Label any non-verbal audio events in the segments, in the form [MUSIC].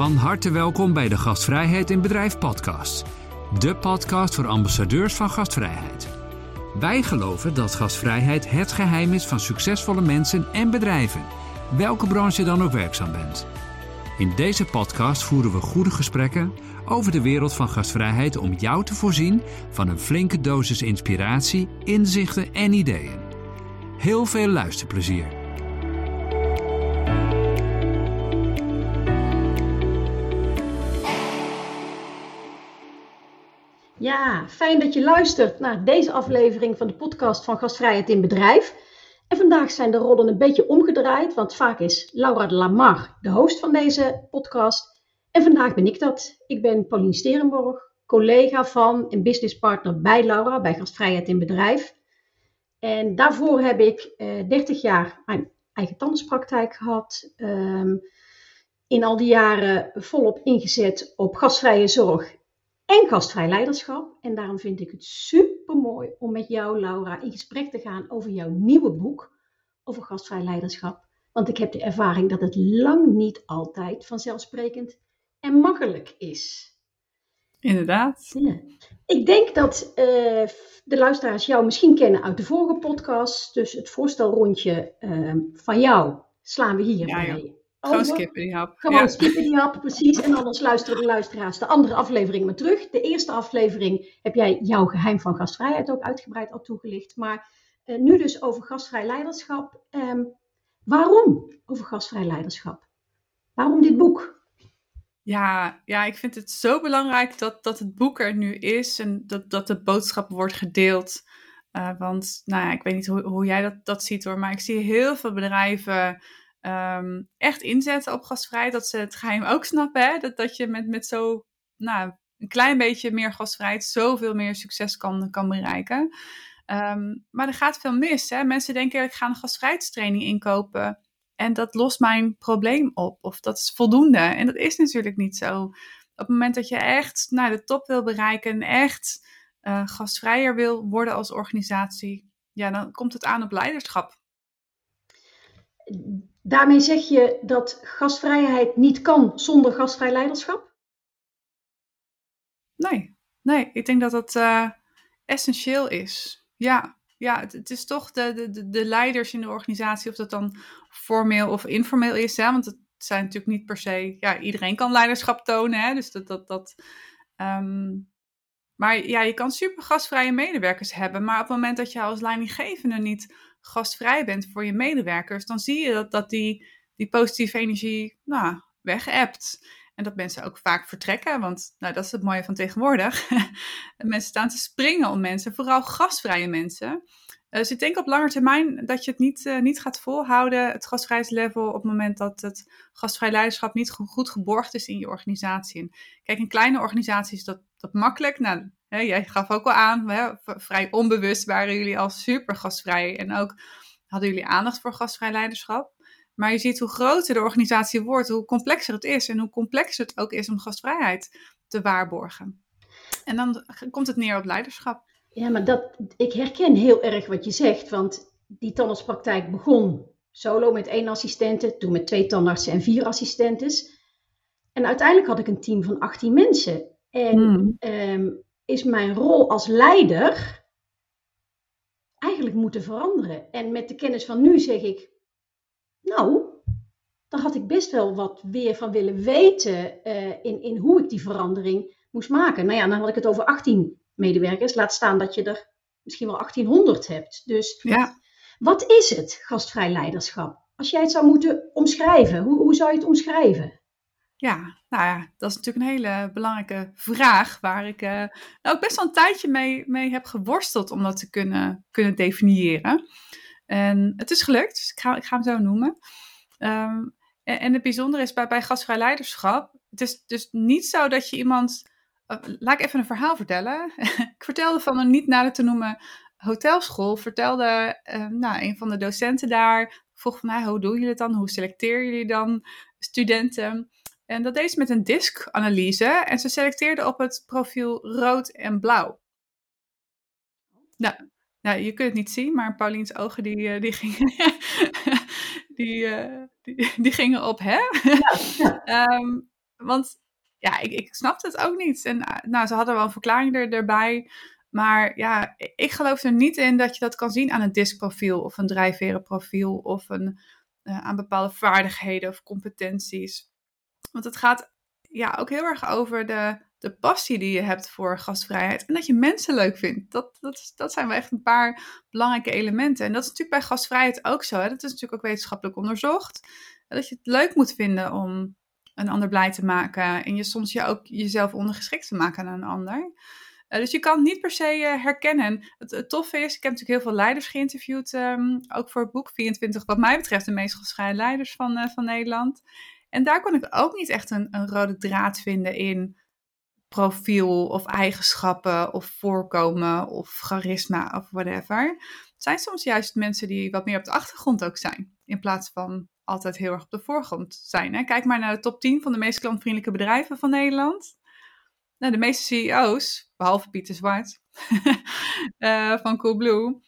Van harte welkom bij de Gastvrijheid in Bedrijf podcast. De podcast voor ambassadeurs van gastvrijheid. Wij geloven dat gastvrijheid het geheim is van succesvolle mensen en bedrijven, welke branche dan ook werkzaam bent. In deze podcast voeren we goede gesprekken over de wereld van gastvrijheid om jou te voorzien van een flinke dosis inspiratie, inzichten en ideeën. Heel veel luisterplezier. Ja, fijn dat je luistert naar deze aflevering van de podcast van Gastvrijheid in Bedrijf. En vandaag zijn de rollen een beetje omgedraaid, want vaak is Laura de Lamar de host van deze podcast. En vandaag ben ik dat. Ik ben Pauline Sterenborg, collega van en businesspartner bij Laura bij Gastvrijheid in Bedrijf. En daarvoor heb ik eh, 30 jaar mijn eigen tandartspraktijk gehad. Um, in al die jaren volop ingezet op gastvrije zorg en gastvrij leiderschap. En daarom vind ik het super mooi om met jou, Laura, in gesprek te gaan over jouw nieuwe boek over gastvrij leiderschap. Want ik heb de ervaring dat het lang niet altijd vanzelfsprekend en makkelijk is. Inderdaad. Ja. Ik denk dat uh, de luisteraars jou misschien kennen uit de vorige podcast. Dus het voorstelrondje uh, van jou slaan we hier Ja, Gewoon skippen die hap. Gewoon Ja. skippen die hap, precies. En anders luisteren de luisteraars de andere aflevering maar terug. De eerste aflevering heb jij jouw geheim van gastvrijheid ook uitgebreid al toegelicht. Maar eh, nu dus over gastvrij leiderschap. Ehm, waarom over gastvrij leiderschap? Waarom dit boek? Ja, ja, ik vind het zo belangrijk dat, dat het boek er nu is en dat, dat de boodschap wordt gedeeld. Eh, want, nou ja, ik weet niet hoe, hoe jij dat, dat ziet hoor, maar ik zie heel veel bedrijven ehm, echt inzetten op gastvrijheid. Dat ze het geheim ook snappen, hè? Dat, dat je met, met zo, nou, een klein beetje meer gastvrijheid zoveel meer succes kan, kan bereiken. Ehm, maar er gaat veel mis. Hè? Mensen denken, ik ga een gastvrijheidstraining inkopen. En dat lost mijn probleem op. Of dat is voldoende. En dat is natuurlijk niet zo. Op het moment dat je echt naar de top wil bereiken. En echt eh, gastvrijer wil worden als organisatie. Ja, dan komt het aan op leiderschap. Daarmee zeg je dat gastvrijheid niet kan zonder gastvrij leiderschap? Nee, nee. Ik denk dat dat eh, essentieel is. Ja, ja het, is toch de, de, de leiders in de organisatie. Of dat dan formeel of informeel is. Hè? Want het zijn natuurlijk niet per se... Ja, iedereen kan leiderschap tonen. Hè? Dus dat... dat, dat ehm, maar ja, je kan super gastvrije medewerkers hebben. Maar op het moment dat je als leidinggevende niet gastvrij bent voor je medewerkers, dan zie je dat, dat die, die positieve energie nou, weg-appt. En dat mensen ook vaak vertrekken, want nou, dat is het mooie van tegenwoordig. [LAUGHS] mensen staan te springen om mensen, vooral gastvrije mensen. Dus ik denk op lange termijn dat je het niet, uh, niet gaat volhouden, het gastvrijheidslevel, op het moment dat het gastvrij leiderschap niet goed geborgd is in je organisatie. Kijk, in kleine organisaties is dat, dat makkelijk. Nou, hè, jij gaf ook al aan, hè, vrij onbewust waren jullie al super gastvrij en ook hadden jullie aandacht voor gastvrij leiderschap. Maar je ziet hoe groter de organisatie wordt, hoe complexer het is en hoe complexer het ook is om gastvrijheid te waarborgen. En dan komt het neer op leiderschap. Ja, maar dat, ik herken heel erg wat je zegt, want die tandartspraktijk begon solo met één assistente, toen met twee tandartsen en vier assistentes. En uiteindelijk had ik een team van 18 mensen. En Hmm. um, is mijn rol als leider eigenlijk moeten veranderen. En met de kennis van nu zeg ik, nou, daar had ik best wel wat weer van willen weten uh, in, in hoe ik die verandering moest maken. Nou ja, dan had ik het over 18 medewerkers. Laat staan dat je er misschien wel 1800 hebt. Dus Ja. wat is het gastvrij leiderschap? Als jij het zou moeten omschrijven, hoe, hoe zou je het omschrijven? Ja, nou ja, dat is natuurlijk een hele belangrijke vraag waar ik uh, nou ook best wel een tijdje mee, mee heb geworsteld om dat te kunnen, kunnen definiëren. En het is gelukt, dus ik ga, ik ga hem zo noemen. Um, en, en het bijzondere is bij, bij gastvrij leiderschap, het is dus niet zo dat je iemand laat ik even een verhaal vertellen. [LAUGHS] ik vertelde van een niet nader te noemen hotelschool. Vertelde uh, nou, een van de docenten daar. Vroeg van, nou, hoe doen jullie het dan? Hoe selecteren jullie dan studenten? En dat deed ze met een disk-analyse. En ze selecteerde op het profiel rood en blauw. Nou, nou je kunt het niet zien, maar Paulien's ogen die, uh, die, gingen, [LAUGHS] die, uh, die, die, gingen op, hè? Ja, ja. [LAUGHS] um, want ja, ik, ik snapte het ook niet. En nou, ze hadden wel een verklaring er, erbij. Maar ja, ik geloof er niet in dat je dat kan zien aan een diskprofiel of een drijfverenprofiel of een, aan bepaalde vaardigheden of competenties. Want het gaat ja, ook heel erg over de, de passie die je hebt voor gastvrijheid. En dat je mensen leuk vindt. Dat, dat, dat zijn wel echt een paar belangrijke elementen. En dat is natuurlijk bij gastvrijheid ook zo. Hè? Dat is natuurlijk ook wetenschappelijk onderzocht. Dat je het leuk moet vinden om een ander blij te maken. En je soms je ook jezelf ondergeschikt te maken aan een ander. Uh, dus je kan niet per se uh, herkennen. Het, het, toffe is, ik heb natuurlijk heel veel leiders geïnterviewd. Um, ook voor het boek 24, wat mij betreft, de meest gescheiden leiders van, uh, van Nederland. En daar kon ik ook niet echt een, een rode draad vinden in profiel of eigenschappen of voorkomen of charisma of whatever. Het zijn soms juist mensen die wat meer op de achtergrond ook zijn. In plaats van altijd heel erg op de voorgrond zijn. Hè? Kijk maar naar de top 10 van de meest klantvriendelijke bedrijven van Nederland. Nou, de meeste CEO's, behalve Pieter Zwart uh, [LAUGHS] van Coolblue,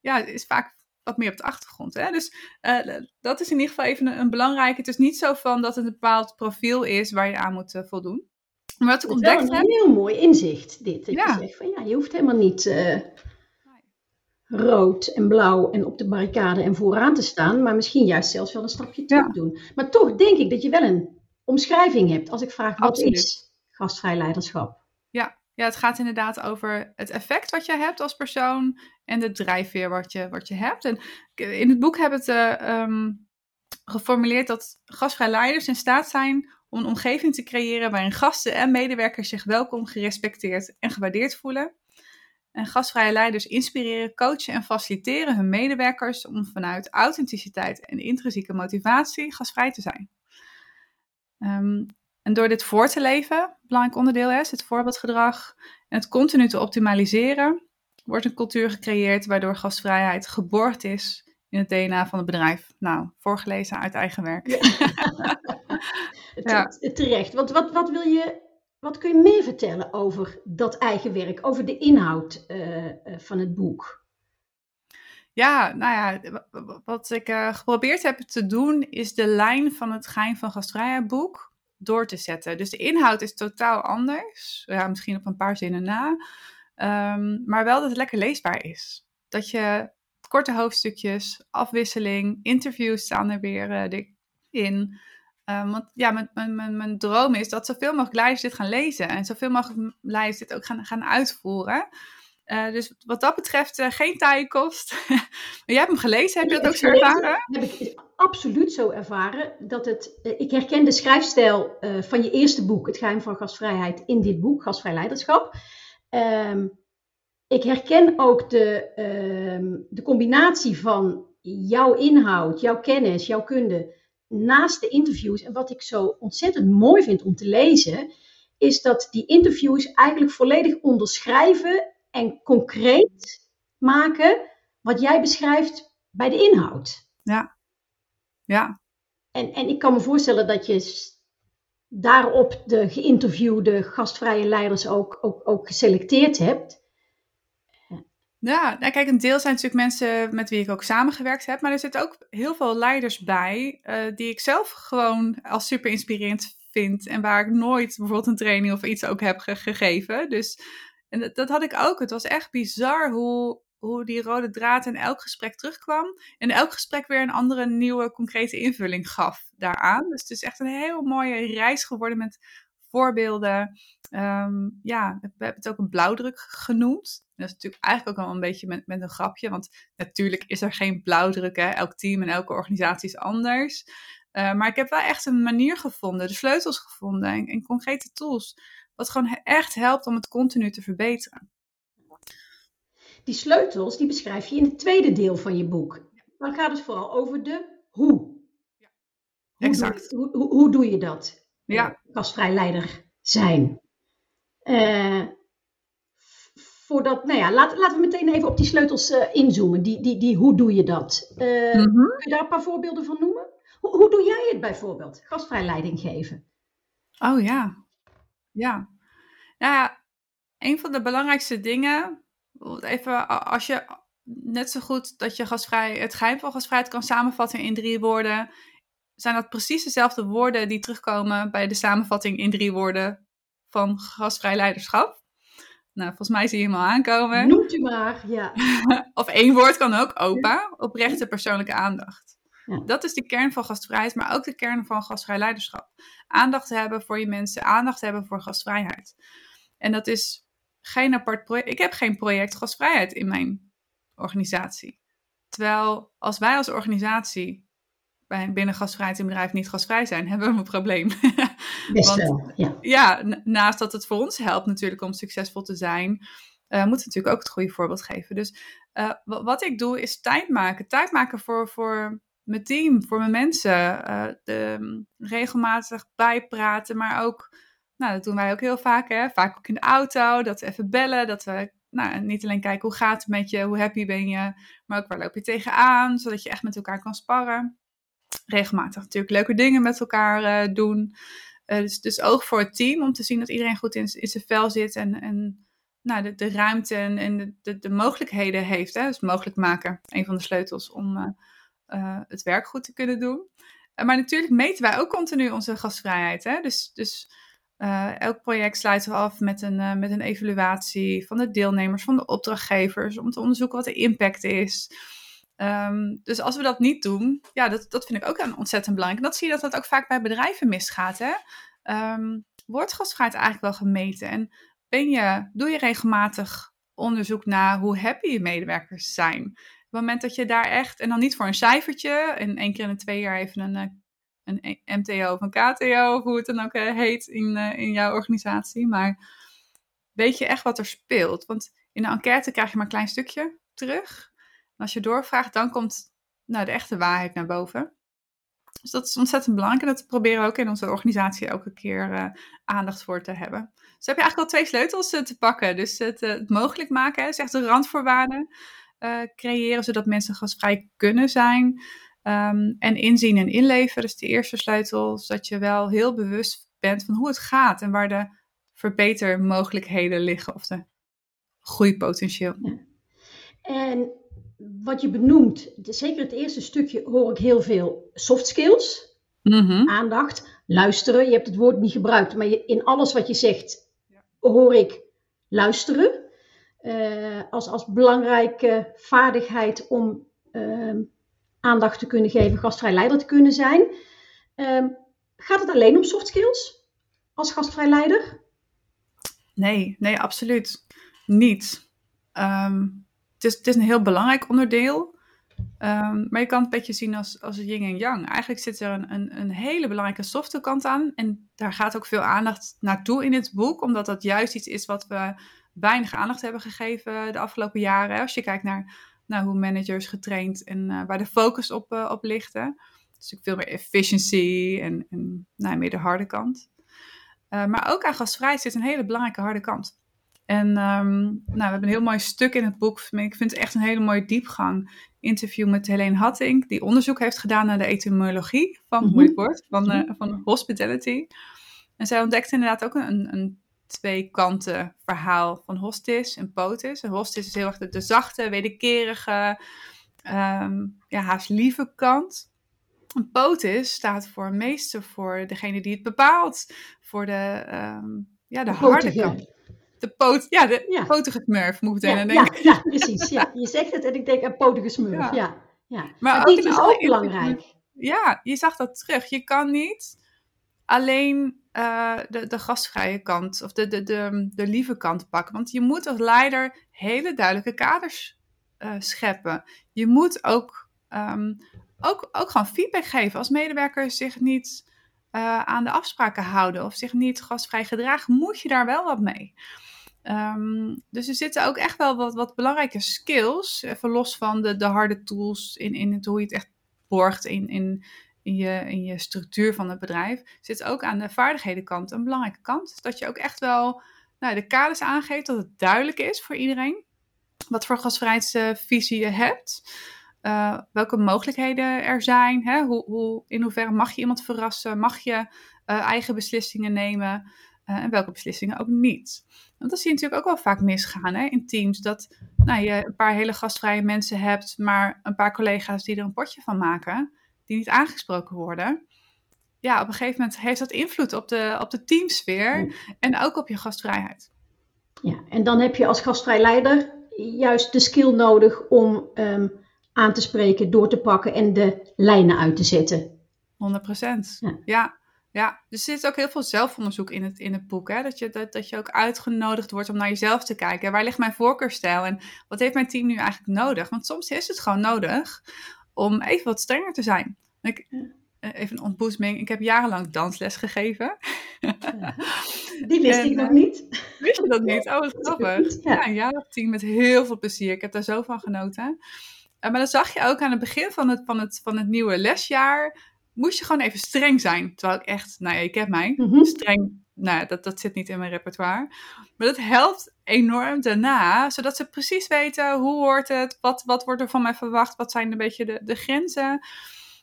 ja, is vaak wat meer op de achtergrond. Hè? Dus uh, dat is in ieder geval even een, een belangrijke. Het is niet zo van dat het een bepaald profiel is waar je aan moet uh, voldoen. Maar wat ik ontdekt heb... een heel mooi inzicht, dit. Dat ja. je zegt van ja, je hoeft helemaal niet rood en blauw en op de barricade en vooraan te staan. Maar misschien juist zelfs wel een stapje terug ja. doen. Maar toch denk ik dat je wel een omschrijving hebt. Als ik vraag, wat Absoluut. is gastvrij leiderschap? Ja, ja, het gaat inderdaad over het effect wat je hebt als persoon en de drijfveer wat je, wat je hebt. En in het boek hebben we het uh, um, geformuleerd dat gastvrij leiders in staat zijn om een omgeving te creëren waarin gasten en medewerkers zich welkom, gerespecteerd en gewaardeerd voelen. En gastvrije leiders inspireren, coachen en faciliteren hun medewerkers om vanuit authenticiteit en intrinsieke motivatie gastvrij te zijn. Um, en door dit voor te leven, belangrijk onderdeel is het voorbeeldgedrag, en het continu te optimaliseren, wordt een cultuur gecreëerd waardoor gastvrijheid geborgd is in het DNA van het bedrijf. Nou, voorgelezen uit eigen werk. Ja. [LAUGHS] Terecht. Want wat, wat, wil je, wat kun je meer vertellen over dat eigen werk, over de inhoud uh, van het boek? Ja, nou ja, wat ik uh, geprobeerd heb te doen, is de lijn van het Geheim van Gastvrijheid boek door te zetten. Dus de inhoud is totaal anders. Ja, misschien op een paar zinnen na. Um, maar wel dat het lekker leesbaar is. Dat je korte hoofdstukjes, afwisseling, interviews staan er weer in. Um, want ja, mijn, mijn, mijn, droom is dat zoveel mogelijk leiders dit gaan lezen. En zoveel mogelijk leiders dit ook gaan, gaan uitvoeren. Uh, dus wat dat betreft uh, geen taaie kost. maar [LAUGHS] jij hebt hem gelezen, heb je dat ook zo ervaren? Heb ik absoluut zo ervaren. Dat het, uh, ik herken de schrijfstijl van je eerste boek, Het Geheim van Gastvrijheid, in dit boek, Gastvrij Leiderschap. Um, ik herken ook de, um, de combinatie van jouw inhoud, jouw kennis, jouw kunde, naast de interviews. En wat ik zo ontzettend mooi vind om te lezen, is dat die interviews eigenlijk volledig onderschrijven en concreet maken wat jij beschrijft bij de inhoud. Ja. Ja. En, en ik kan me voorstellen dat je daarop de geïnterviewde gastvrije leiders ook, ook, ook geselecteerd hebt. Ja, nou kijk, een deel zijn natuurlijk mensen met wie ik ook samengewerkt heb. Maar er zitten ook heel veel leiders bij uh, die ik zelf gewoon als super inspirerend vind. En waar ik nooit bijvoorbeeld een training of iets ook heb ge gegeven. Dus en dat, dat, had ik ook. Het was echt bizar hoe, hoe die rode draad in elk gesprek terugkwam. En elk gesprek weer een andere nieuwe concrete invulling gaf daaraan. Dus het is echt een heel mooie reis geworden met voorbeelden. Um, ja, we hebben het ook een blauwdruk genoemd. Dat is natuurlijk eigenlijk ook wel een beetje met, met een grapje. Want natuurlijk is er geen blauwdruk. Hè? Elk team en elke organisatie is anders. Uh, maar ik heb wel echt een manier gevonden, de sleutels gevonden en, en concrete tools wat gewoon echt helpt om het continu te verbeteren. Die sleutels die beschrijf je in het tweede deel van je boek. Dan gaat het vooral over de hoe. Ja. Exact. Hoe, hoe, hoe, doe je dat? Ja. Gastvrij leider zijn. Uh, voordat, nou ja, laat, laten we meteen even op die sleutels uh, inzoomen. Die, die, die, hoe doe je dat? Uh, mm -hmm. Kun je daar een paar voorbeelden van noemen? Hoe, hoe doe jij het bijvoorbeeld? Gastvrij leiding geven. Oh ja, ja. Nou ja, een van de belangrijkste dingen, even als je net zo goed dat je gasvrij, het geheim van gasvrijheid kan samenvatten in drie woorden, zijn dat precies dezelfde woorden die terugkomen bij de samenvatting in drie woorden van gastvrij leiderschap. Nou, volgens mij zie je hem al aankomen. Noemt u maar, ja. [LAUGHS] of één woord kan ook, opa, oprechte persoonlijke aandacht. Ja. Dat is de kern van gastvrijheid, maar ook de kern van gastvrij leiderschap. Aandacht hebben voor je mensen, aandacht hebben voor gastvrijheid. En dat is geen apart project. Ik heb geen project gastvrijheid in mijn organisatie. Terwijl als wij als organisatie bij, binnen gastvrijheid in bedrijf niet gasvrij zijn, [LAUGHS] hebben we een probleem. Best wel, ja. Ja, naast dat het voor ons helpt natuurlijk om succesvol te zijn, uh, moeten we natuurlijk ook het goede voorbeeld geven. Dus uh, wat ik doe is tijd maken. Tijd maken voor, voor mijn team, voor mijn mensen. Uh, de, regelmatig bijpraten, maar ook, nou dat doen wij ook heel vaak, hè? vaak ook in de auto, dat we even bellen, dat we nou, niet alleen kijken hoe gaat het met je, hoe happy ben je, maar ook waar loop je tegenaan, zodat je echt met elkaar kan sparren. Regelmatig natuurlijk leuke dingen met elkaar uh, doen. Uh, dus, dus oog voor het team om te zien dat iedereen goed in, in zijn vel zit en, en nou, de, de ruimte en, en de, de, de mogelijkheden heeft. Hè? Dus mogelijk maken, een van de sleutels om uh, het werk goed te kunnen doen. maar natuurlijk meten wij ook continu onze gastvrijheid. Hè? Dus, dus elk project sluiten we af met een, met een evaluatie van de deelnemers, van de opdrachtgevers, om te onderzoeken wat de impact is. Um, dus als we dat niet doen, ja, dat, dat vind ik ook een ontzettend belangrijk. Dat zie je dat dat ook vaak bij bedrijven misgaat. Hè? Um, wordt gastvrijheid eigenlijk wel gemeten? En ben je, doe je regelmatig onderzoek naar hoe happy je medewerkers zijn? Op het moment dat je daar echt, en dan niet voor een cijfertje, en één keer in de twee jaar even een eh, een MTO of een KTO, of hoe het dan ook eh, heet in, uh, in jouw organisatie. Maar weet je echt wat er speelt? Want in de enquête krijg je maar een klein stukje terug. Als je doorvraagt, dan komt nou, de echte waarheid naar boven. Dus dat is ontzettend belangrijk en dat proberen we ook in onze organisatie elke keer uh, aandacht voor te hebben. Dus heb je eigenlijk al twee sleutels te pakken. Dus het, het mogelijk maken, is echt de randvoorwaarden creëren, zodat mensen gasvrij kunnen zijn. Um, en inzien en inleven, is de eerste sleutel, zodat je wel heel bewust bent van hoe het gaat en waar de verbetermogelijkheden liggen of de groeipotentieel. En wat je benoemt, zeker het eerste stukje hoor ik heel veel soft skills, mm -hmm. aandacht, luisteren. Je hebt het woord niet gebruikt, maar je, in alles wat je zegt hoor ik luisteren. Uh, als, als belangrijke vaardigheid om uh, aandacht te kunnen geven, gastvrij leider te kunnen zijn. Um, gaat het alleen om soft skills als gastvrij leider? Nee, nee, absoluut niet. Um, het, is, een heel belangrijk onderdeel. Um, maar je kan het een zien als, als yin en yang. Eigenlijk zit er een, een, een hele belangrijke softe kant aan. En daar gaat ook veel aandacht naartoe in het boek. Omdat dat juist iets is wat we weinig aandacht hebben gegeven de afgelopen jaren. Als je kijkt naar nou, hoe managers getraind en uh, waar de focus op, uh, op ligt. Hè. Dus veel meer efficiency en, en nou, meer de harde kant. Uh, maar ook aan gasvrij zit een hele belangrijke harde kant. En um, nou, we hebben een heel mooi stuk in het boek. Ik vind het echt een hele mooie diepgang. Interview met Helene Hatting, die onderzoek heeft gedaan naar de etymologie van, mm -hmm. moeilijk woord, van, uh, van hospitality. En zij ontdekte inderdaad ook een, een twee kanten verhaal van hostis en potis. En hostis is heel erg de, de zachte, wederkerige, um, ja, haast lieve kant. En potis staat voor meester, voor degene die het bepaalt, voor de, um, ja, de harde kant. De poot, ja, de ja. potige smurf moet ik ja, denken. Ja, ja, precies. Ja. Je zegt het en ik denk aan potige smurf. Ja. Ja. Maar, maar ook is ook belangrijk. Ja, je zag dat terug. Je kan niet alleen uh, de, de gastvrije kant of de, de, de, de lieve kant pakken. Want je moet als leider hele duidelijke kaders uh, scheppen. Je moet ook, um, ook, ook gewoon feedback geven. Als medewerkers zich niet uh, aan de afspraken houden of zich niet gastvrij gedragen, moet je daar wel wat mee. Um, dus er zitten ook echt wel wat, wat belangrijke skills, even los van de, de harde tools in, in het, hoe je het echt borgt in, in in je, in je structuur van het bedrijf, zit ook aan de vaardighedenkant een belangrijke kant. Dat je ook echt wel nou, de kaders aangeeft, dat het duidelijk is voor iedereen wat voor gastvrijheidsvisie je hebt. Uh, welke mogelijkheden er zijn. Hè? Hoe, hoe, in hoeverre mag je iemand verrassen? Mag je uh, eigen beslissingen nemen? Uh, en welke beslissingen ook niet? Want dat zie je natuurlijk ook wel vaak misgaan hè? in teams. Dat nou, je een paar hele gastvrije mensen hebt, maar een paar collega's die er een potje van maken die niet aangesproken worden. Ja, op een gegeven moment heeft dat invloed op de, op de teamsfeer en ook op je gastvrijheid. Ja, en dan heb je als gastvrij leider juist de skill nodig om ehm, aan te spreken, door te pakken en de lijnen uit te zetten. 100 procent. Ja. ja. Ja, dus er zit ook heel veel zelfonderzoek in het, in het boek. Hè? Dat, je, dat, dat je ook uitgenodigd wordt om naar jezelf te kijken. Waar ligt mijn voorkeurstijl en wat heeft mijn team nu eigenlijk nodig? Want soms is het gewoon nodig om even wat strenger te zijn. Ik, eh, even een ontboezeming. Ik heb jarenlang dansles gegeven. [LAUGHS] Die wist ik nog eh, niet. Wist je dat niet? [LAUGHS] Oh, wat grappig. Ja, een jaar of tien met heel veel plezier. Ik heb daar zo van genoten. Uh, maar dan zag je ook aan het begin van het, van het, van het nieuwe lesjaar moest je gewoon even streng zijn. Terwijl ik echt, nou ja, ik heb mij mhm. streng, nou dat, dat zit niet in mijn repertoire. Maar dat helpt enorm daarna, zodat ze precies weten hoe hoort het, wat, wat wordt er van mij verwacht, wat zijn een beetje de, de grenzen.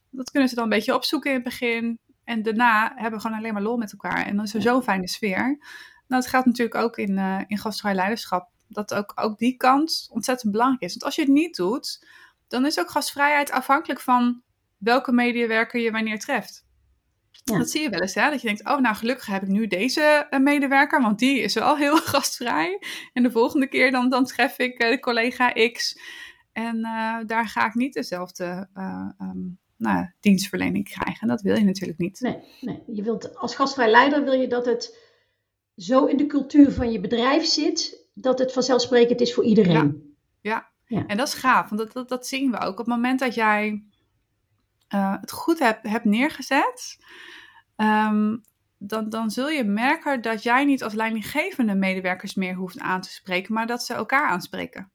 Dat kunnen ze dan een beetje opzoeken in het begin. En daarna hebben we gewoon alleen maar lol met elkaar. En dan is er zo'n fijne sfeer. Nou, dat geldt natuurlijk ook in, uh, in gastvrij leiderschap. Dat ook, ook die kant ontzettend belangrijk is. Want als je het niet doet, dan is ook gastvrijheid afhankelijk van welke medewerker je wanneer treft. Ja. Dat zie je wel eens, hè? dat je denkt, oh nou gelukkig heb ik nu deze eh, medewerker, want die is wel heel [LAUGHS] gastvrij. En de volgende keer dan, dan tref ik uh, de collega X en uh, daar ga ik niet dezelfde um, nou, dienstverlening krijgen. Dat wil je natuurlijk niet. Nee, nee, je wilt als gastvrij leider wil je dat het zo in de cultuur van je bedrijf zit, dat het vanzelfsprekend is voor iedereen. Ja, ja. ja. en dat is gaaf, want dat, dat, dat zien we ook. Op het moment dat jij uh, het goed hebt, hebt neergezet, ehm, dan, dan zul je merken dat jij niet als leidinggevende medewerkers meer hoeft aan te spreken, maar dat ze elkaar aanspreken.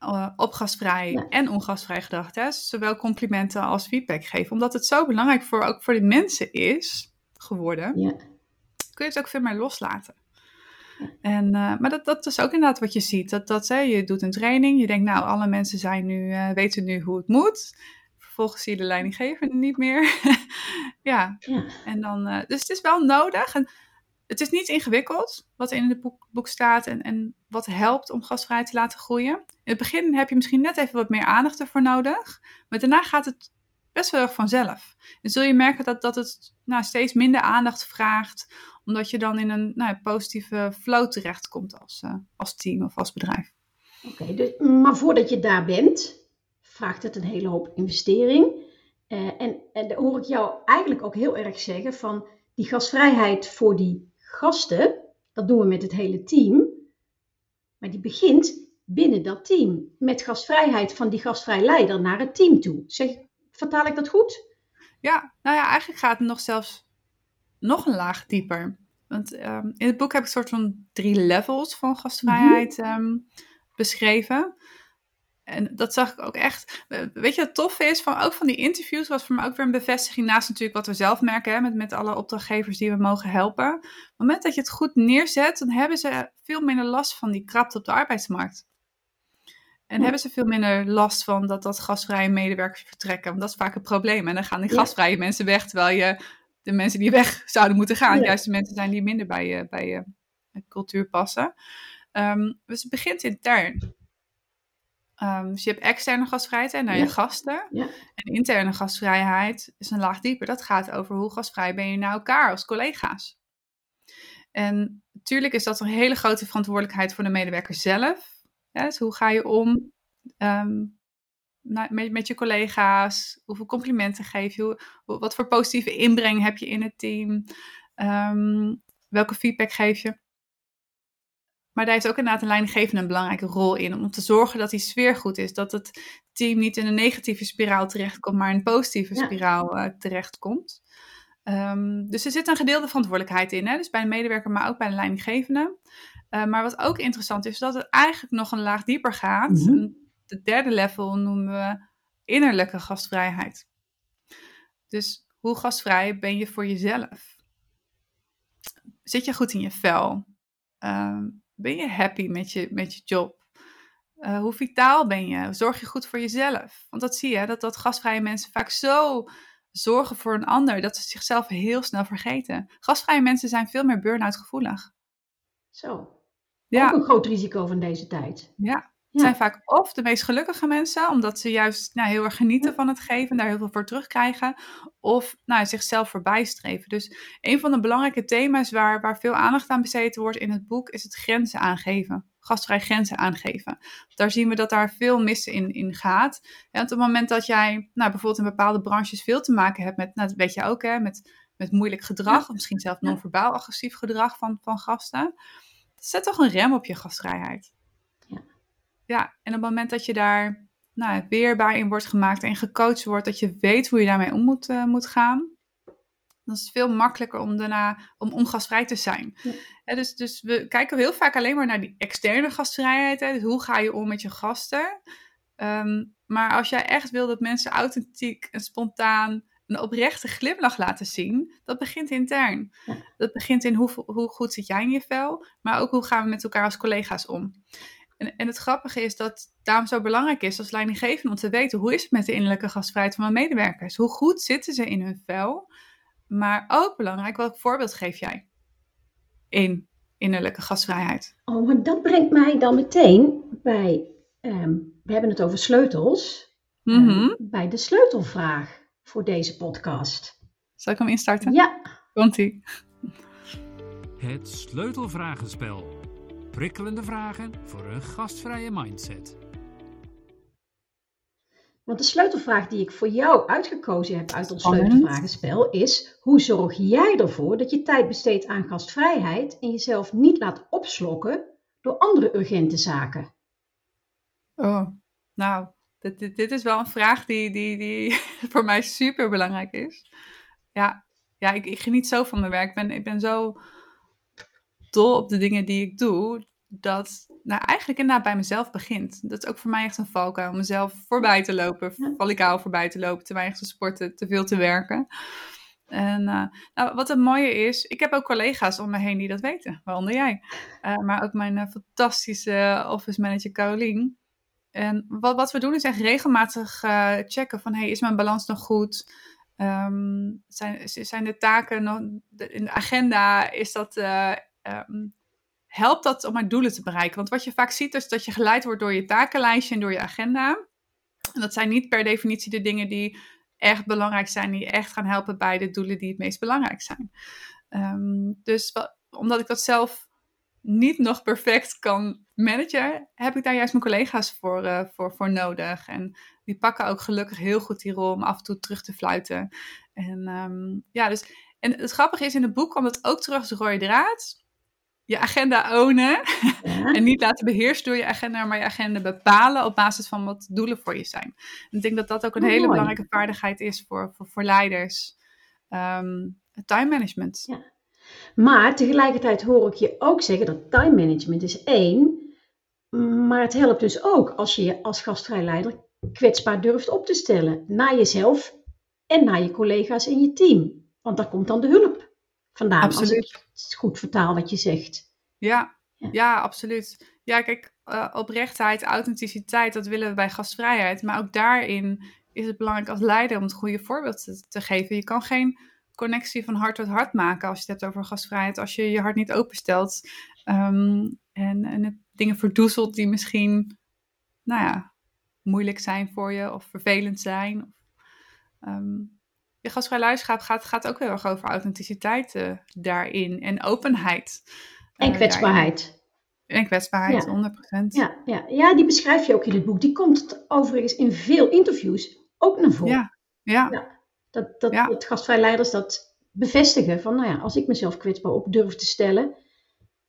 Uh, op gastvrij en ongastvrij gedacht. Hè? Zowel complimenten als feedback geven. Omdat het zo belangrijk voor, ook voor de mensen is geworden. Ja. Kun je het ook veel meer loslaten. En, uh, maar dat, dat is ook inderdaad wat je ziet. Dat, dat, hè, je doet een training. Je denkt, nou, alle mensen zijn nu, uh, weten nu hoe het moet vervolgens zie je de leidinggevende niet meer. [LAUGHS] ja. ja. En dan, uh, dus het is wel nodig. En het is niet ingewikkeld wat in het boek, boek staat en, en wat helpt om gasvrij te laten groeien. In het begin heb je misschien net even wat meer aandacht ervoor nodig, maar daarna gaat het best wel erg vanzelf. En zul je merken dat, dat het nou, steeds minder aandacht vraagt, omdat je dan in een nou, positieve flow terechtkomt als, uh, als team of als bedrijf. Oké, dus, maar voordat je daar bent, vraagt het een hele hoop investering. Uh, en, en dan hoor ik jou eigenlijk ook heel erg zeggen van die gasvrijheid voor die gasten, dat doen we met het hele team. Maar die begint binnen dat team. Met gastvrijheid van die gastvrij leider naar het team toe. Zeg, vertaal ik dat goed? Ja, nou ja, eigenlijk gaat het nog zelfs nog een laag dieper. Want um, in het boek heb ik een soort van drie levels van gastvrijheid um, beschreven. En dat zag ik ook echt. Weet je wat tof is? Van, ook van die interviews was voor me ook weer een bevestiging. Naast natuurlijk wat we zelf merken hè, met, met alle opdrachtgevers die we mogen helpen. Op het moment dat je het goed neerzet, dan hebben ze veel minder last van die krapte op de arbeidsmarkt. En hebben ze veel minder last van dat, dat gasvrije medewerkers vertrekken. Want dat is vaak een probleem. En dan gaan die gasvrije mensen weg, terwijl je de mensen die weg [LAUGHS] zouden moeten gaan, juist de mensen zijn die minder bij je, bij je cultuur passen. Um, dus het begint intern. Um, dus je hebt externe gastvrijheid naar je gasten. Ja. En interne gastvrijheid is een laag dieper. Dat gaat over hoe gastvrij ben je naar elkaar als collega's. En natuurlijk is dat een hele grote verantwoordelijkheid voor de medewerker zelf. Dus hoe ga je om um, met, met je collega's? Hoeveel complimenten geef je? wat voor positieve inbreng heb je in het team? Um, welke feedback geef je? Maar daar heeft ook inderdaad een leidinggevende een belangrijke rol in. Om te zorgen dat die sfeer goed is. Dat het team niet in een negatieve spiraal terechtkomt, maar in een positieve spiraal uh, terechtkomt. Um, dus er zit een gedeelde verantwoordelijkheid in. Hè? Dus bij de medewerker, maar ook bij de leidinggevende. Uh, maar wat ook interessant is, is dat het eigenlijk nog een laag dieper gaat. Mm De derde level noemen we innerlijke gastvrijheid. Dus hoe gastvrij ben je voor jezelf? Zit je goed in je vel? Um, ben je happy met je, met je job? Uh, hoe vitaal ben je? Zorg je goed voor jezelf? Want dat zie je, dat, dat gastvrije mensen vaak zo zorgen voor een ander, dat ze zichzelf heel snel vergeten. Gastvrije mensen zijn veel meer burn-out gevoelig. Zo. Ja. Ook een groot risico van deze tijd. Ja, Het zijn vaak of de meest gelukkige mensen, omdat ze juist nou, heel erg genieten van het geven en daar heel veel voor terugkrijgen. Of nou, zichzelf voorbij streven. Dus een van de belangrijke thema's waar, waar veel aandacht aan besteed wordt in het boek is het grenzen aangeven. Gastvrij grenzen aangeven. Daar zien we dat daar veel mis in, in gaat. En op het moment dat jij nou, bijvoorbeeld in bepaalde branches veel te maken hebt met, nou, dat weet je ook, hè, met, met moeilijk gedrag, of misschien zelfs non-verbaal agressief gedrag van, van gasten. Zet toch een rem op je gastvrijheid ja, en op het moment dat je daar nou, weerbaar in wordt gemaakt en gecoacht wordt, dat je weet hoe je daarmee om moet, uh, moet gaan, dan is het veel makkelijker om daarna om ongasvrij te zijn. Ja. dus, dus we kijken heel vaak alleen maar naar die externe gastvrijheid. Hè, dus hoe ga je om met je gasten? Um, maar als jij echt wil dat mensen authentiek en spontaan een oprechte glimlach laten zien, dat begint intern. Ja. Dat begint in hoe, hoe goed zit jij in je vel, maar ook hoe gaan we met elkaar als collega's om. En, en het grappige is dat daarom zo belangrijk is als leidinggevende om te weten hoe is het met de innerlijke gastvrijheid van mijn medewerkers? Hoe goed zitten ze in hun vel? Maar ook belangrijk, welk voorbeeld geef jij in innerlijke gastvrijheid? Oh, maar dat brengt mij dan meteen bij, ehm, we hebben het over sleutels, mm bij de sleutelvraag voor deze podcast. Zal ik hem instarten? Ja. Komt-ie. Het sleutelvragenspel prikkelende vragen voor een gastvrije mindset. Want de sleutelvraag die ik voor jou uitgekozen heb uit ons sleutelvragenspel is: hoe zorg jij ervoor dat je tijd besteedt aan gastvrijheid en jezelf niet laat opslokken door andere urgente zaken? Oh, nou, dit, dit, dit is wel een vraag die, die, die [LAUGHS] voor mij super belangrijk is. Ja, ja ik, ik geniet zo van mijn werk. Ik ben, ik ben zo dol op de dingen die ik doe, dat nou eigenlijk inderdaad bij mezelf begint. Dat is ook voor mij echt een valkuil, om mezelf voorbij te lopen, valicaal voorbij te lopen, te weinig te sporten, te veel te werken. En uh, nou, wat het mooie is, ik heb ook collega's om me heen die dat weten, waaronder jij. Uh, maar ook mijn uh, fantastische office manager Carolien. En wat, wat we doen is echt regelmatig checken van, hey, is mijn balans nog goed? Um, zijn, zijn de taken nog in de agenda, is dat um, helpt dat om mijn doelen te bereiken. Want wat je vaak ziet is dat je geleid wordt door je takenlijstje en door je agenda. En dat zijn niet per definitie de dingen die echt belangrijk zijn, die echt gaan helpen bij de doelen die het meest belangrijk zijn. Um, dus omdat ik dat zelf niet nog perfect kan managen, heb ik daar juist mijn collega's voor, uh, voor, voor nodig. En die pakken ook gelukkig heel goed die rol om af en toe terug te fluiten. En um, ja, dus. En het grappige is, in het boek komt het ook terug als rode draad je agenda ownen. [LAUGHS] en niet laten beheersen door je agenda, maar je agenda bepalen op basis van wat doelen voor je zijn. En ik denk dat dat ook een oh, hele belangrijke vaardigheid is voor, voor, voor leiders. Um, time management. Ja. Maar tegelijkertijd hoor ik je ook zeggen dat time management is één. Maar het helpt dus ook als je je als gastvrij leider kwetsbaar durft op te stellen. Naar jezelf en naar je collega's in je team. Want daar komt dan de hulp vandaan. Absoluut. Als ik goed vertaal wat je zegt. Ja, ja. absoluut. Ja, kijk, uh, oprechtheid, authenticiteit, dat willen we bij gastvrijheid. Maar ook daarin is het belangrijk als leider om het goede voorbeeld te, te geven. Je kan geen connectie van hart tot hart maken als je het hebt over gastvrijheid. Als je je hart niet openstelt um, en, en het dingen verdoezelt die misschien, nou ja, moeilijk zijn voor je of vervelend zijn. Of, um, je gastvrij leiderschap gaat, gaat ook heel erg over authenticiteit uh, daarin en openheid. En uh, kwetsbaarheid. Daarin. En kwetsbaarheid, ja. 100%. Ja, ja. ja, die beschrijf je ook in het boek. Die komt overigens in veel interviews ook naar voren. Ja, ja. ja dat, dat, ja. gastvrij leiders dat bevestigen van, nou ja, als ik mezelf kwetsbaar op durf te stellen,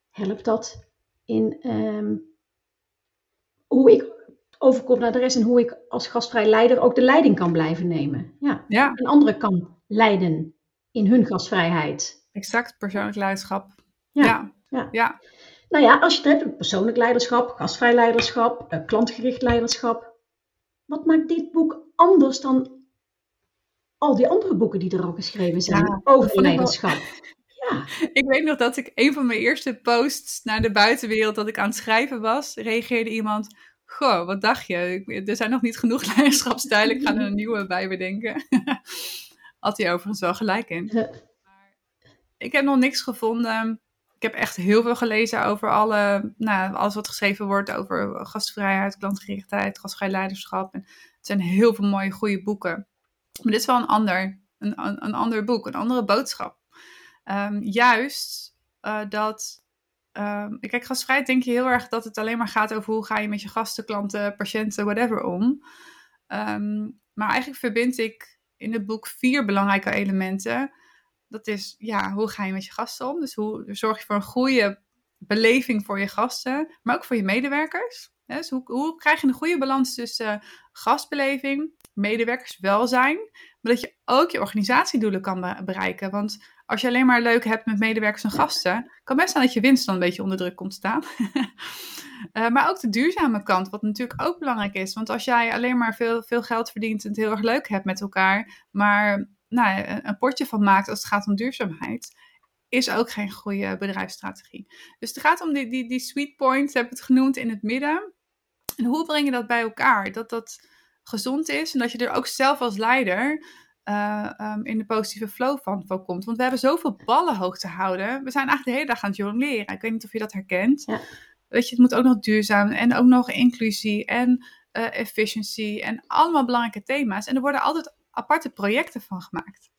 helpt dat in um, hoe ik overkomt naar de rest en hoe ik als gastvrij leider ook de leiding kan blijven nemen. Ja. ja. En anderen kan leiden in hun gastvrijheid. Exact, persoonlijk leiderschap. Ja. ja. ja. Nou ja, als je het hebt persoonlijk leiderschap, gastvrij leiderschap, eh, klantgericht leiderschap. Wat maakt dit boek anders dan al die andere boeken die er al geschreven zijn over leiderschap? [LAUGHS] Ja. Ik weet nog dat ik een van mijn eerste posts naar de buitenwereld dat ik aan het schrijven was, reageerde iemand: Goh, wat dacht je? Er zijn nog niet genoeg [LAUGHS] leiderschapstijlen. Ik ga er een nieuwe bij bedenken. [LAUGHS] Had hij overigens wel gelijk in. Maar ik heb nog niks gevonden ik heb echt heel veel gelezen over alle, nou, alles wat geschreven wordt over gastvrijheid, klantgerichtheid, gastvrij leiderschap. En het zijn heel veel mooie, goede boeken. Maar dit is wel een ander, een, een, ander boek, een andere boodschap. Ehm, juist uh, dat. Um, kijk, gastvrijheid denk je heel erg dat het alleen maar gaat over hoe ga je met je gasten, klanten, patiënten, whatever om. Um, maar eigenlijk verbind ik in het boek vier belangrijke elementen dat is, ja, hoe ga je met je gasten om? Dus hoe zorg je voor een goede beleving voor je gasten, maar ook voor je medewerkers? Dus hoe, hoe krijg je een goede balans tussen gastbeleving, medewerkerswelzijn, dat je ook je organisatiedoelen kan bereiken? Want als je alleen maar leuk hebt met medewerkers en gasten, kan best zijn dat je winst dan een beetje onder druk komt staan. uh, [LAUGHS] maar ook de duurzame kant, wat natuurlijk ook belangrijk is. Want als jij alleen maar veel, veel geld verdient en het heel erg leuk hebt met elkaar, maar nou, een potje van maakt als het gaat om duurzaamheid, is ook geen goede bedrijfsstrategie. Dus het gaat om die, die, die sweet points, heb ik het genoemd, in het midden. En hoe breng je dat bij elkaar? Dat dat gezond is en dat je er ook zelf als leider uh, um, in de positieve flow van, van komt. Want we hebben zoveel ballen hoog te houden. We zijn eigenlijk de hele dag aan het jongleren. Ik weet niet of je dat herkent. Ja. Weet je, het moet ook nog duurzaam en ook nog inclusie en uh, efficiency en allemaal belangrijke thema's. En er worden altijd aparte projecten van gemaakt.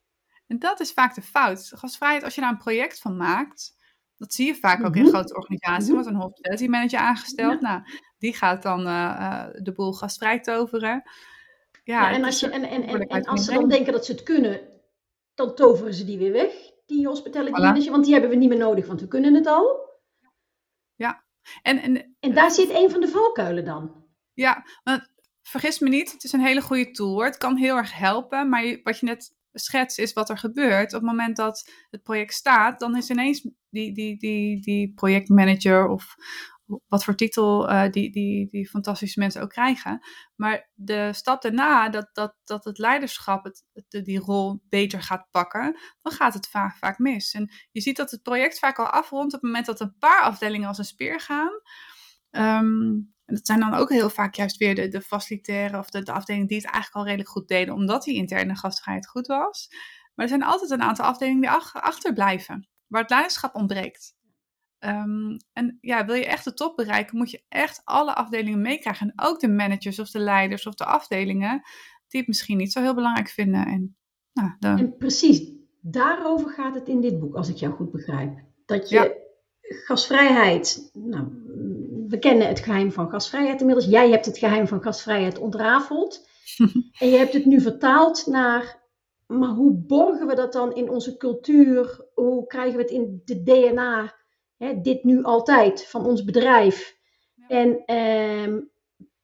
En dat is vaak de fout. Gastvrijheid, als je daar een project van maakt, dat zie je vaak ook in mhm. grote organisaties. Er wordt een hospitality manager aangesteld. Nou, die gaat dan uh, de boel gastvrij toveren. Ja, en, als, je, en, en, en, en als ze dan denken dat ze het kunnen, dan toveren ze die weer weg, die hospitality voilà. manager. Want die hebben we niet meer nodig, want we kunnen het al. Ja. En, en, en daar zit een van de valkuilen dan. Ja, want vergis me niet, het is een hele goede tool hoor. Het kan heel erg helpen, maar wat je net schetst is wat er gebeurt. Op het moment dat het project staat, dan is ineens die, die, die, die projectmanager of wat voor titel uh, die, die, die fantastische mensen ook krijgen. Maar de stap daarna, dat, dat, dat het leiderschap het, het, die rol beter gaat pakken, dan gaat het vaak, vaak mis. En je ziet dat het project vaak al afrondt op het moment dat een paar afdelingen als een speer gaan. Um, en dat zijn dan ook heel vaak juist weer de, de facilitaire of de, de afdelingen die het eigenlijk al redelijk goed deden, omdat die interne gastvrijheid goed was. Maar er zijn altijd een aantal afdelingen die ach, achterblijven, waar het leiderschap ontbreekt. Um, en ja, wil je echt de top bereiken, moet je echt alle afdelingen meekrijgen. En ook de managers of de leiders of de afdelingen, die het misschien niet zo heel belangrijk vinden. En, nou, en precies, daarover gaat het in dit boek, als ik jou goed begrijp. Dat je gasvrijheid, nou, we kennen het geheim van gasvrijheid inmiddels. Jij hebt het geheim van gasvrijheid ontrafeld. [LAUGHS] en je hebt het nu vertaald naar, maar hoe borgen we dat dan in onze cultuur? Hoe krijgen we het in de DNA, hè, dit nu altijd, van ons bedrijf? En ehm,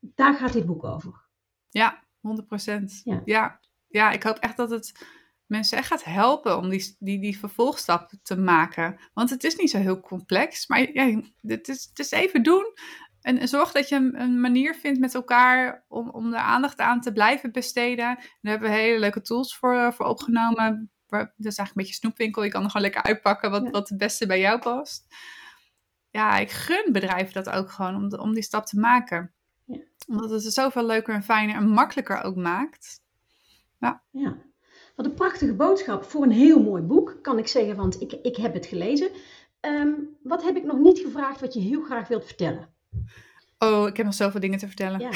daar gaat dit boek over. Ja, 100 procent. Ja. ja. Ja, ik hoop echt dat het mensen echt gaat helpen om die, die, die vervolgstap te maken. Want het is niet zo heel complex, maar ja, het, is, het is even doen. En zorg dat je een, een, manier vindt met elkaar om, om er aandacht aan te blijven besteden. daar hebben we hele leuke tools voor, voor opgenomen. Dat is eigenlijk een beetje snoepwinkel. Je kan er gewoon lekker uitpakken wat, wat het beste bij jou past. Ja, ik gun bedrijven dat ook gewoon om, om die stap te maken. Ja. Omdat het er zoveel leuker en fijner en makkelijker ook maakt. Ja. ja. Wat een prachtige boodschap voor een heel mooi boek, kan ik zeggen, want ik, ik heb het gelezen. Um, wat heb ik nog niet gevraagd wat je heel graag wilt vertellen? Oh, ik heb nog zoveel dingen te vertellen. Ja.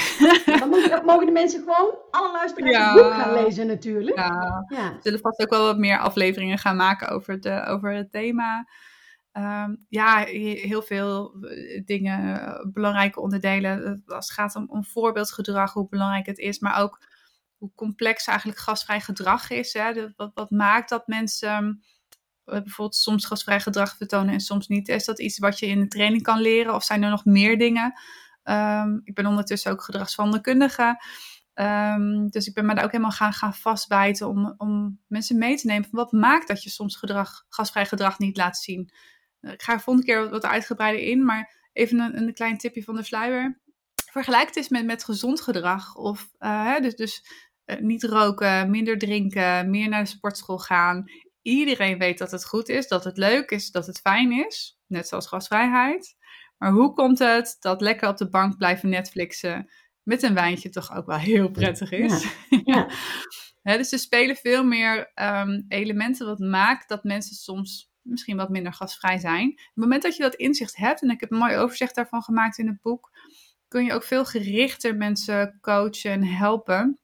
Dan mogen, mogen de mensen gewoon, alle luisteraars, ja. het boek gaan lezen natuurlijk. Ja. ja. We zullen vast ook wel wat meer afleveringen gaan maken over het, over het thema. Um, ja, heel veel eh, dingen, belangrijke onderdelen. Als het gaat om, om voorbeeldgedrag, hoe belangrijk het is. Maar ook hoe complex eigenlijk gastvrij gedrag is. Hè? wat, wat maakt dat mensen uh, bijvoorbeeld soms gastvrij gedrag vertonen en soms niet? Is dat iets wat je in de training kan leren of zijn er nog meer dingen? Um, ik ben ondertussen ook gedragsveranderkundige. Um, dus ik ben me daar ook helemaal gaan, gaan vastbijten om, om mensen mee te nemen. Van wat maakt dat je soms gedrag, gastvrij gedrag niet laat zien? Uh, ik ga er volgende keer wat uitgebreider in, maar even een, een klein tipje van de sluier vergelijk het eens met, met gezond gedrag. Of uh, dus, dus eh, niet roken, minder drinken, meer naar de sportschool gaan. Iedereen weet dat het goed is, dat het leuk is, dat het fijn is. Net zoals gasvrijheid. Maar hoe komt het dat lekker op de bank blijven Netflixen met een wijntje toch ook wel heel prettig is? Ja. [LAUGHS] dus er spelen veel meer um, elementen wat maakt dat mensen soms misschien wat minder gastvrij zijn. Op het moment dat je dat inzicht hebt, en ik heb een mooi overzicht daarvan gemaakt in het boek, kun je ook veel gerichter mensen coachen en helpen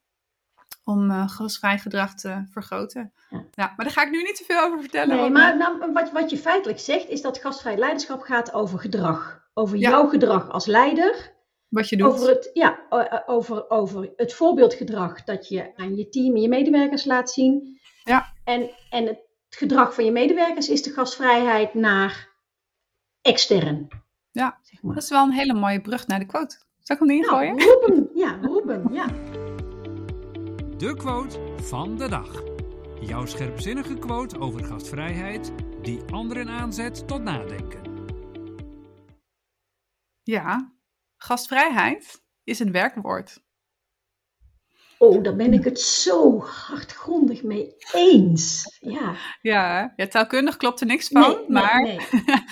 om uh, gastvrij gedrag te vergroten. Ja. ja. maar daar ga ik nu niet te veel over vertellen. Nee, maar nou, wat, wat je feitelijk zegt, is dat gastvrij leiderschap gaat over gedrag. Over jouw gedrag als leider. Wat je doet. Over het, ja, over, over het voorbeeldgedrag dat je aan je team en je medewerkers laat zien. Ja. En, en het gedrag van je medewerkers is de gastvrijheid naar extern. Ja, zeg maar. dat is wel een hele mooie brug naar de quote. Zal ik hem erin nou? Roep hem, ja, roep hem, ja. De quote van de dag. Jouw scherpzinnige quote over gastvrijheid die anderen aanzet tot nadenken. Ja, gastvrijheid is een werkwoord. Oh, daar ben ik het zo hardgrondig mee eens. Ja, ja, ja taalkundig klopt er niks van, maar... Nee, nee.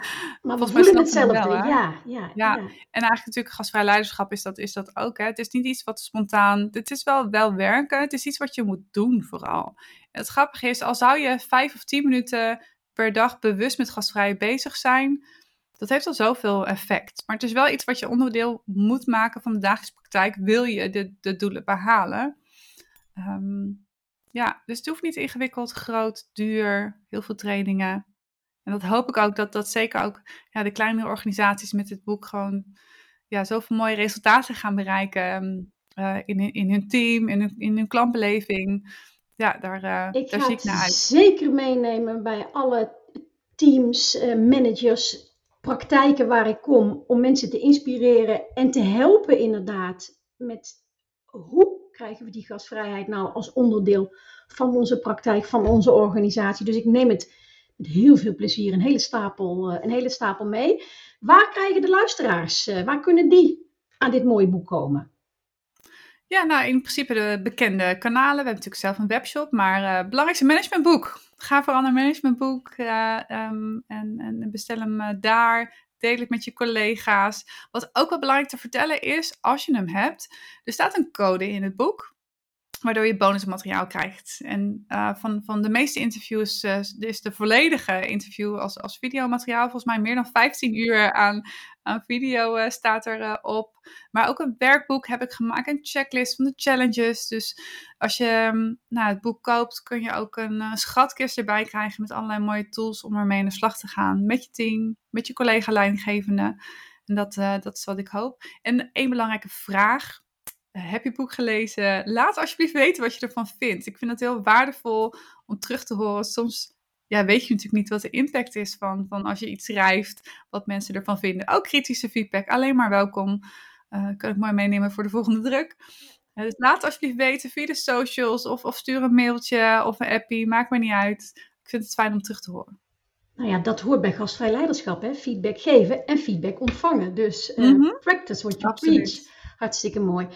maar [LAUGHS] we voelen hetzelfde, wel, ja, ja, ja, ja. En eigenlijk natuurlijk gastvrij leiderschap is dat, is dat ook. Hè. Het is niet iets wat spontaan... Het is wel, wel werken, het is iets wat je moet doen vooral. het grappige is, al zou je vijf of tien minuten per dag bewust met gastvrij bezig zijn... Dat heeft al zoveel effect. Maar het is wel iets wat je onderdeel moet maken van de dagelijkse praktijk. Wil je de, de doelen behalen? Ehm, ja, dus het hoeft niet ingewikkeld, groot, duur, heel veel trainingen. En dat hoop ik ook, dat, dat zeker ook ja, de kleinere organisaties met dit boek gewoon ja, zoveel mooie resultaten gaan bereiken. Uh, in, in hun team, in hun, in hun klantbeleving. Ja, daar, uh, ik daar zie ik naar uit. zeker meenemen bij alle teams, uh, managers, praktijken waar ik kom. Om mensen te inspireren en te helpen inderdaad met hoe krijgen we die gastvrijheid nou als onderdeel van onze praktijk, van onze organisatie. Dus ik neem het met heel veel plezier een hele stapel, eh, een hele stapel mee. Waar krijgen de luisteraars, eh, waar kunnen die aan dit mooie boek komen? Ja, nou in principe de bekende kanalen. We hebben natuurlijk zelf een webshop, maar uh, belangrijkste managementboek. Ga vooral naar managementboek uh, en, en, bestel hem daar deel het met je collega's. Wat ook wel belangrijk te vertellen is, als je hem hebt, er staat een code in het boek waardoor je bonusmateriaal krijgt. En uh, van, van de meeste interviews uh, is de volledige interview als, als videomateriaal. Volgens mij meer dan 15 uur aan, aan video uh, staat erop. op. maar ook een werkboek heb ik gemaakt, een checklist van de challenges. Dus als je um, nou, het boek koopt, kun je ook een schatkist erbij krijgen met allerlei mooie tools om ermee in de slag te gaan. Met je team, met je collega-leidinggevende. En dat, dat is wat ik hoop. En één belangrijke vraag heb je boek gelezen? Laat alsjeblieft weten wat je ervan vindt. Ik vind het heel waardevol om terug te horen. Soms ja, weet je natuurlijk niet wat de impact is van, van als je iets schrijft, wat mensen ervan vinden. Ook kritische feedback, alleen maar welkom. Uh, kan ik mooi meenemen voor de volgende druk. Uh, dus laat alsjeblieft weten via de socials of, of stuur een mailtje of een appie, maakt me niet uit. Ik vind het fijn om terug te horen. Nou ja, dat hoort bij gastvrij leiderschap, hè? feedback geven en feedback ontvangen. Dus uh, practice what you Absoluut. preach. Hartstikke mooi.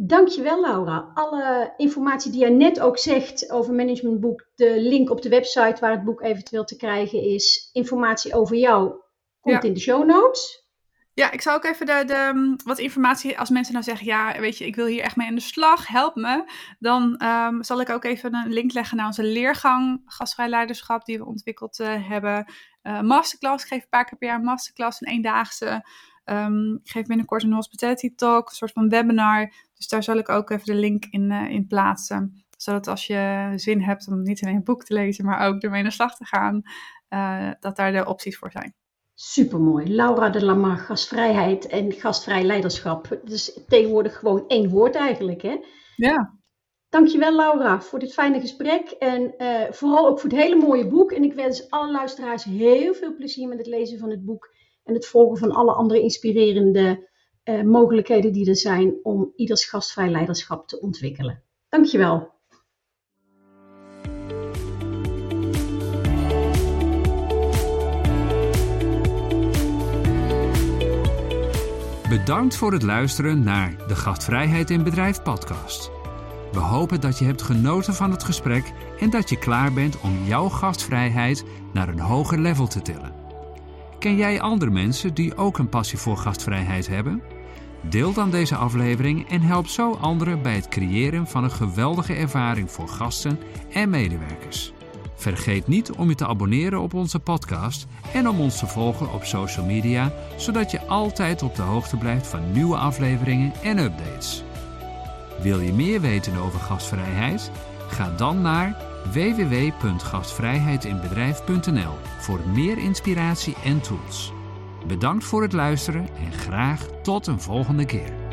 Dankjewel Laura. Alle informatie die jij net ook zegt over managementboek, de link op de website waar het boek eventueel te krijgen is, informatie over jou, komt in de show notes. Ja, ik zou ook even de, de, mm, wat informatie, als mensen nou zeggen, ja, weet je, ik wil hier echt mee aan de slag, help me. Dan ehm, zal ik ook even een link leggen naar onze leergang gastvrij leiderschap die we ontwikkeld uh, hebben. Uh, masterclass, ik geef een paar keer per jaar een masterclass, een eendaagse. Um, ik geef binnenkort een hospitality talk, een soort van webinar. Dus daar zal ik ook even de link in, uh, in plaatsen. Zodat als je zin hebt om niet alleen een boek te lezen, maar ook ermee naar slag te gaan, uh, dat daar de opties voor zijn. Supermooi. Laura de Lamar, gastvrijheid en gastvrij leiderschap. Dus tegenwoordig gewoon één woord eigenlijk, hè? Ja. Dankjewel Laura voor dit fijne gesprek en uh, vooral ook voor het hele mooie boek. En ik wens alle luisteraars heel veel plezier met het lezen van het boek en het volgen van alle andere inspirerende uh, mogelijkheden die er zijn om ieders gastvrij leiderschap te ontwikkelen. Dankjewel. Bedankt voor het luisteren naar de Gastvrijheid in Bedrijf podcast. We hopen dat je hebt genoten van het gesprek en dat je klaar bent om jouw gastvrijheid naar een hoger level te tillen. Ken jij andere mensen die ook een passie voor gastvrijheid hebben? Deel dan deze aflevering en help zo anderen bij het creëren van een geweldige ervaring voor gasten en medewerkers. Vergeet niet om je te abonneren op onze podcast en om ons te volgen op social media, zodat je altijd op de hoogte blijft van nieuwe afleveringen en updates. Wil je meer weten over gastvrijheid? Ga dan naar www.gastvrijheidinbedrijf.nl voor meer inspiratie en tools. Bedankt voor het luisteren en graag tot een volgende keer.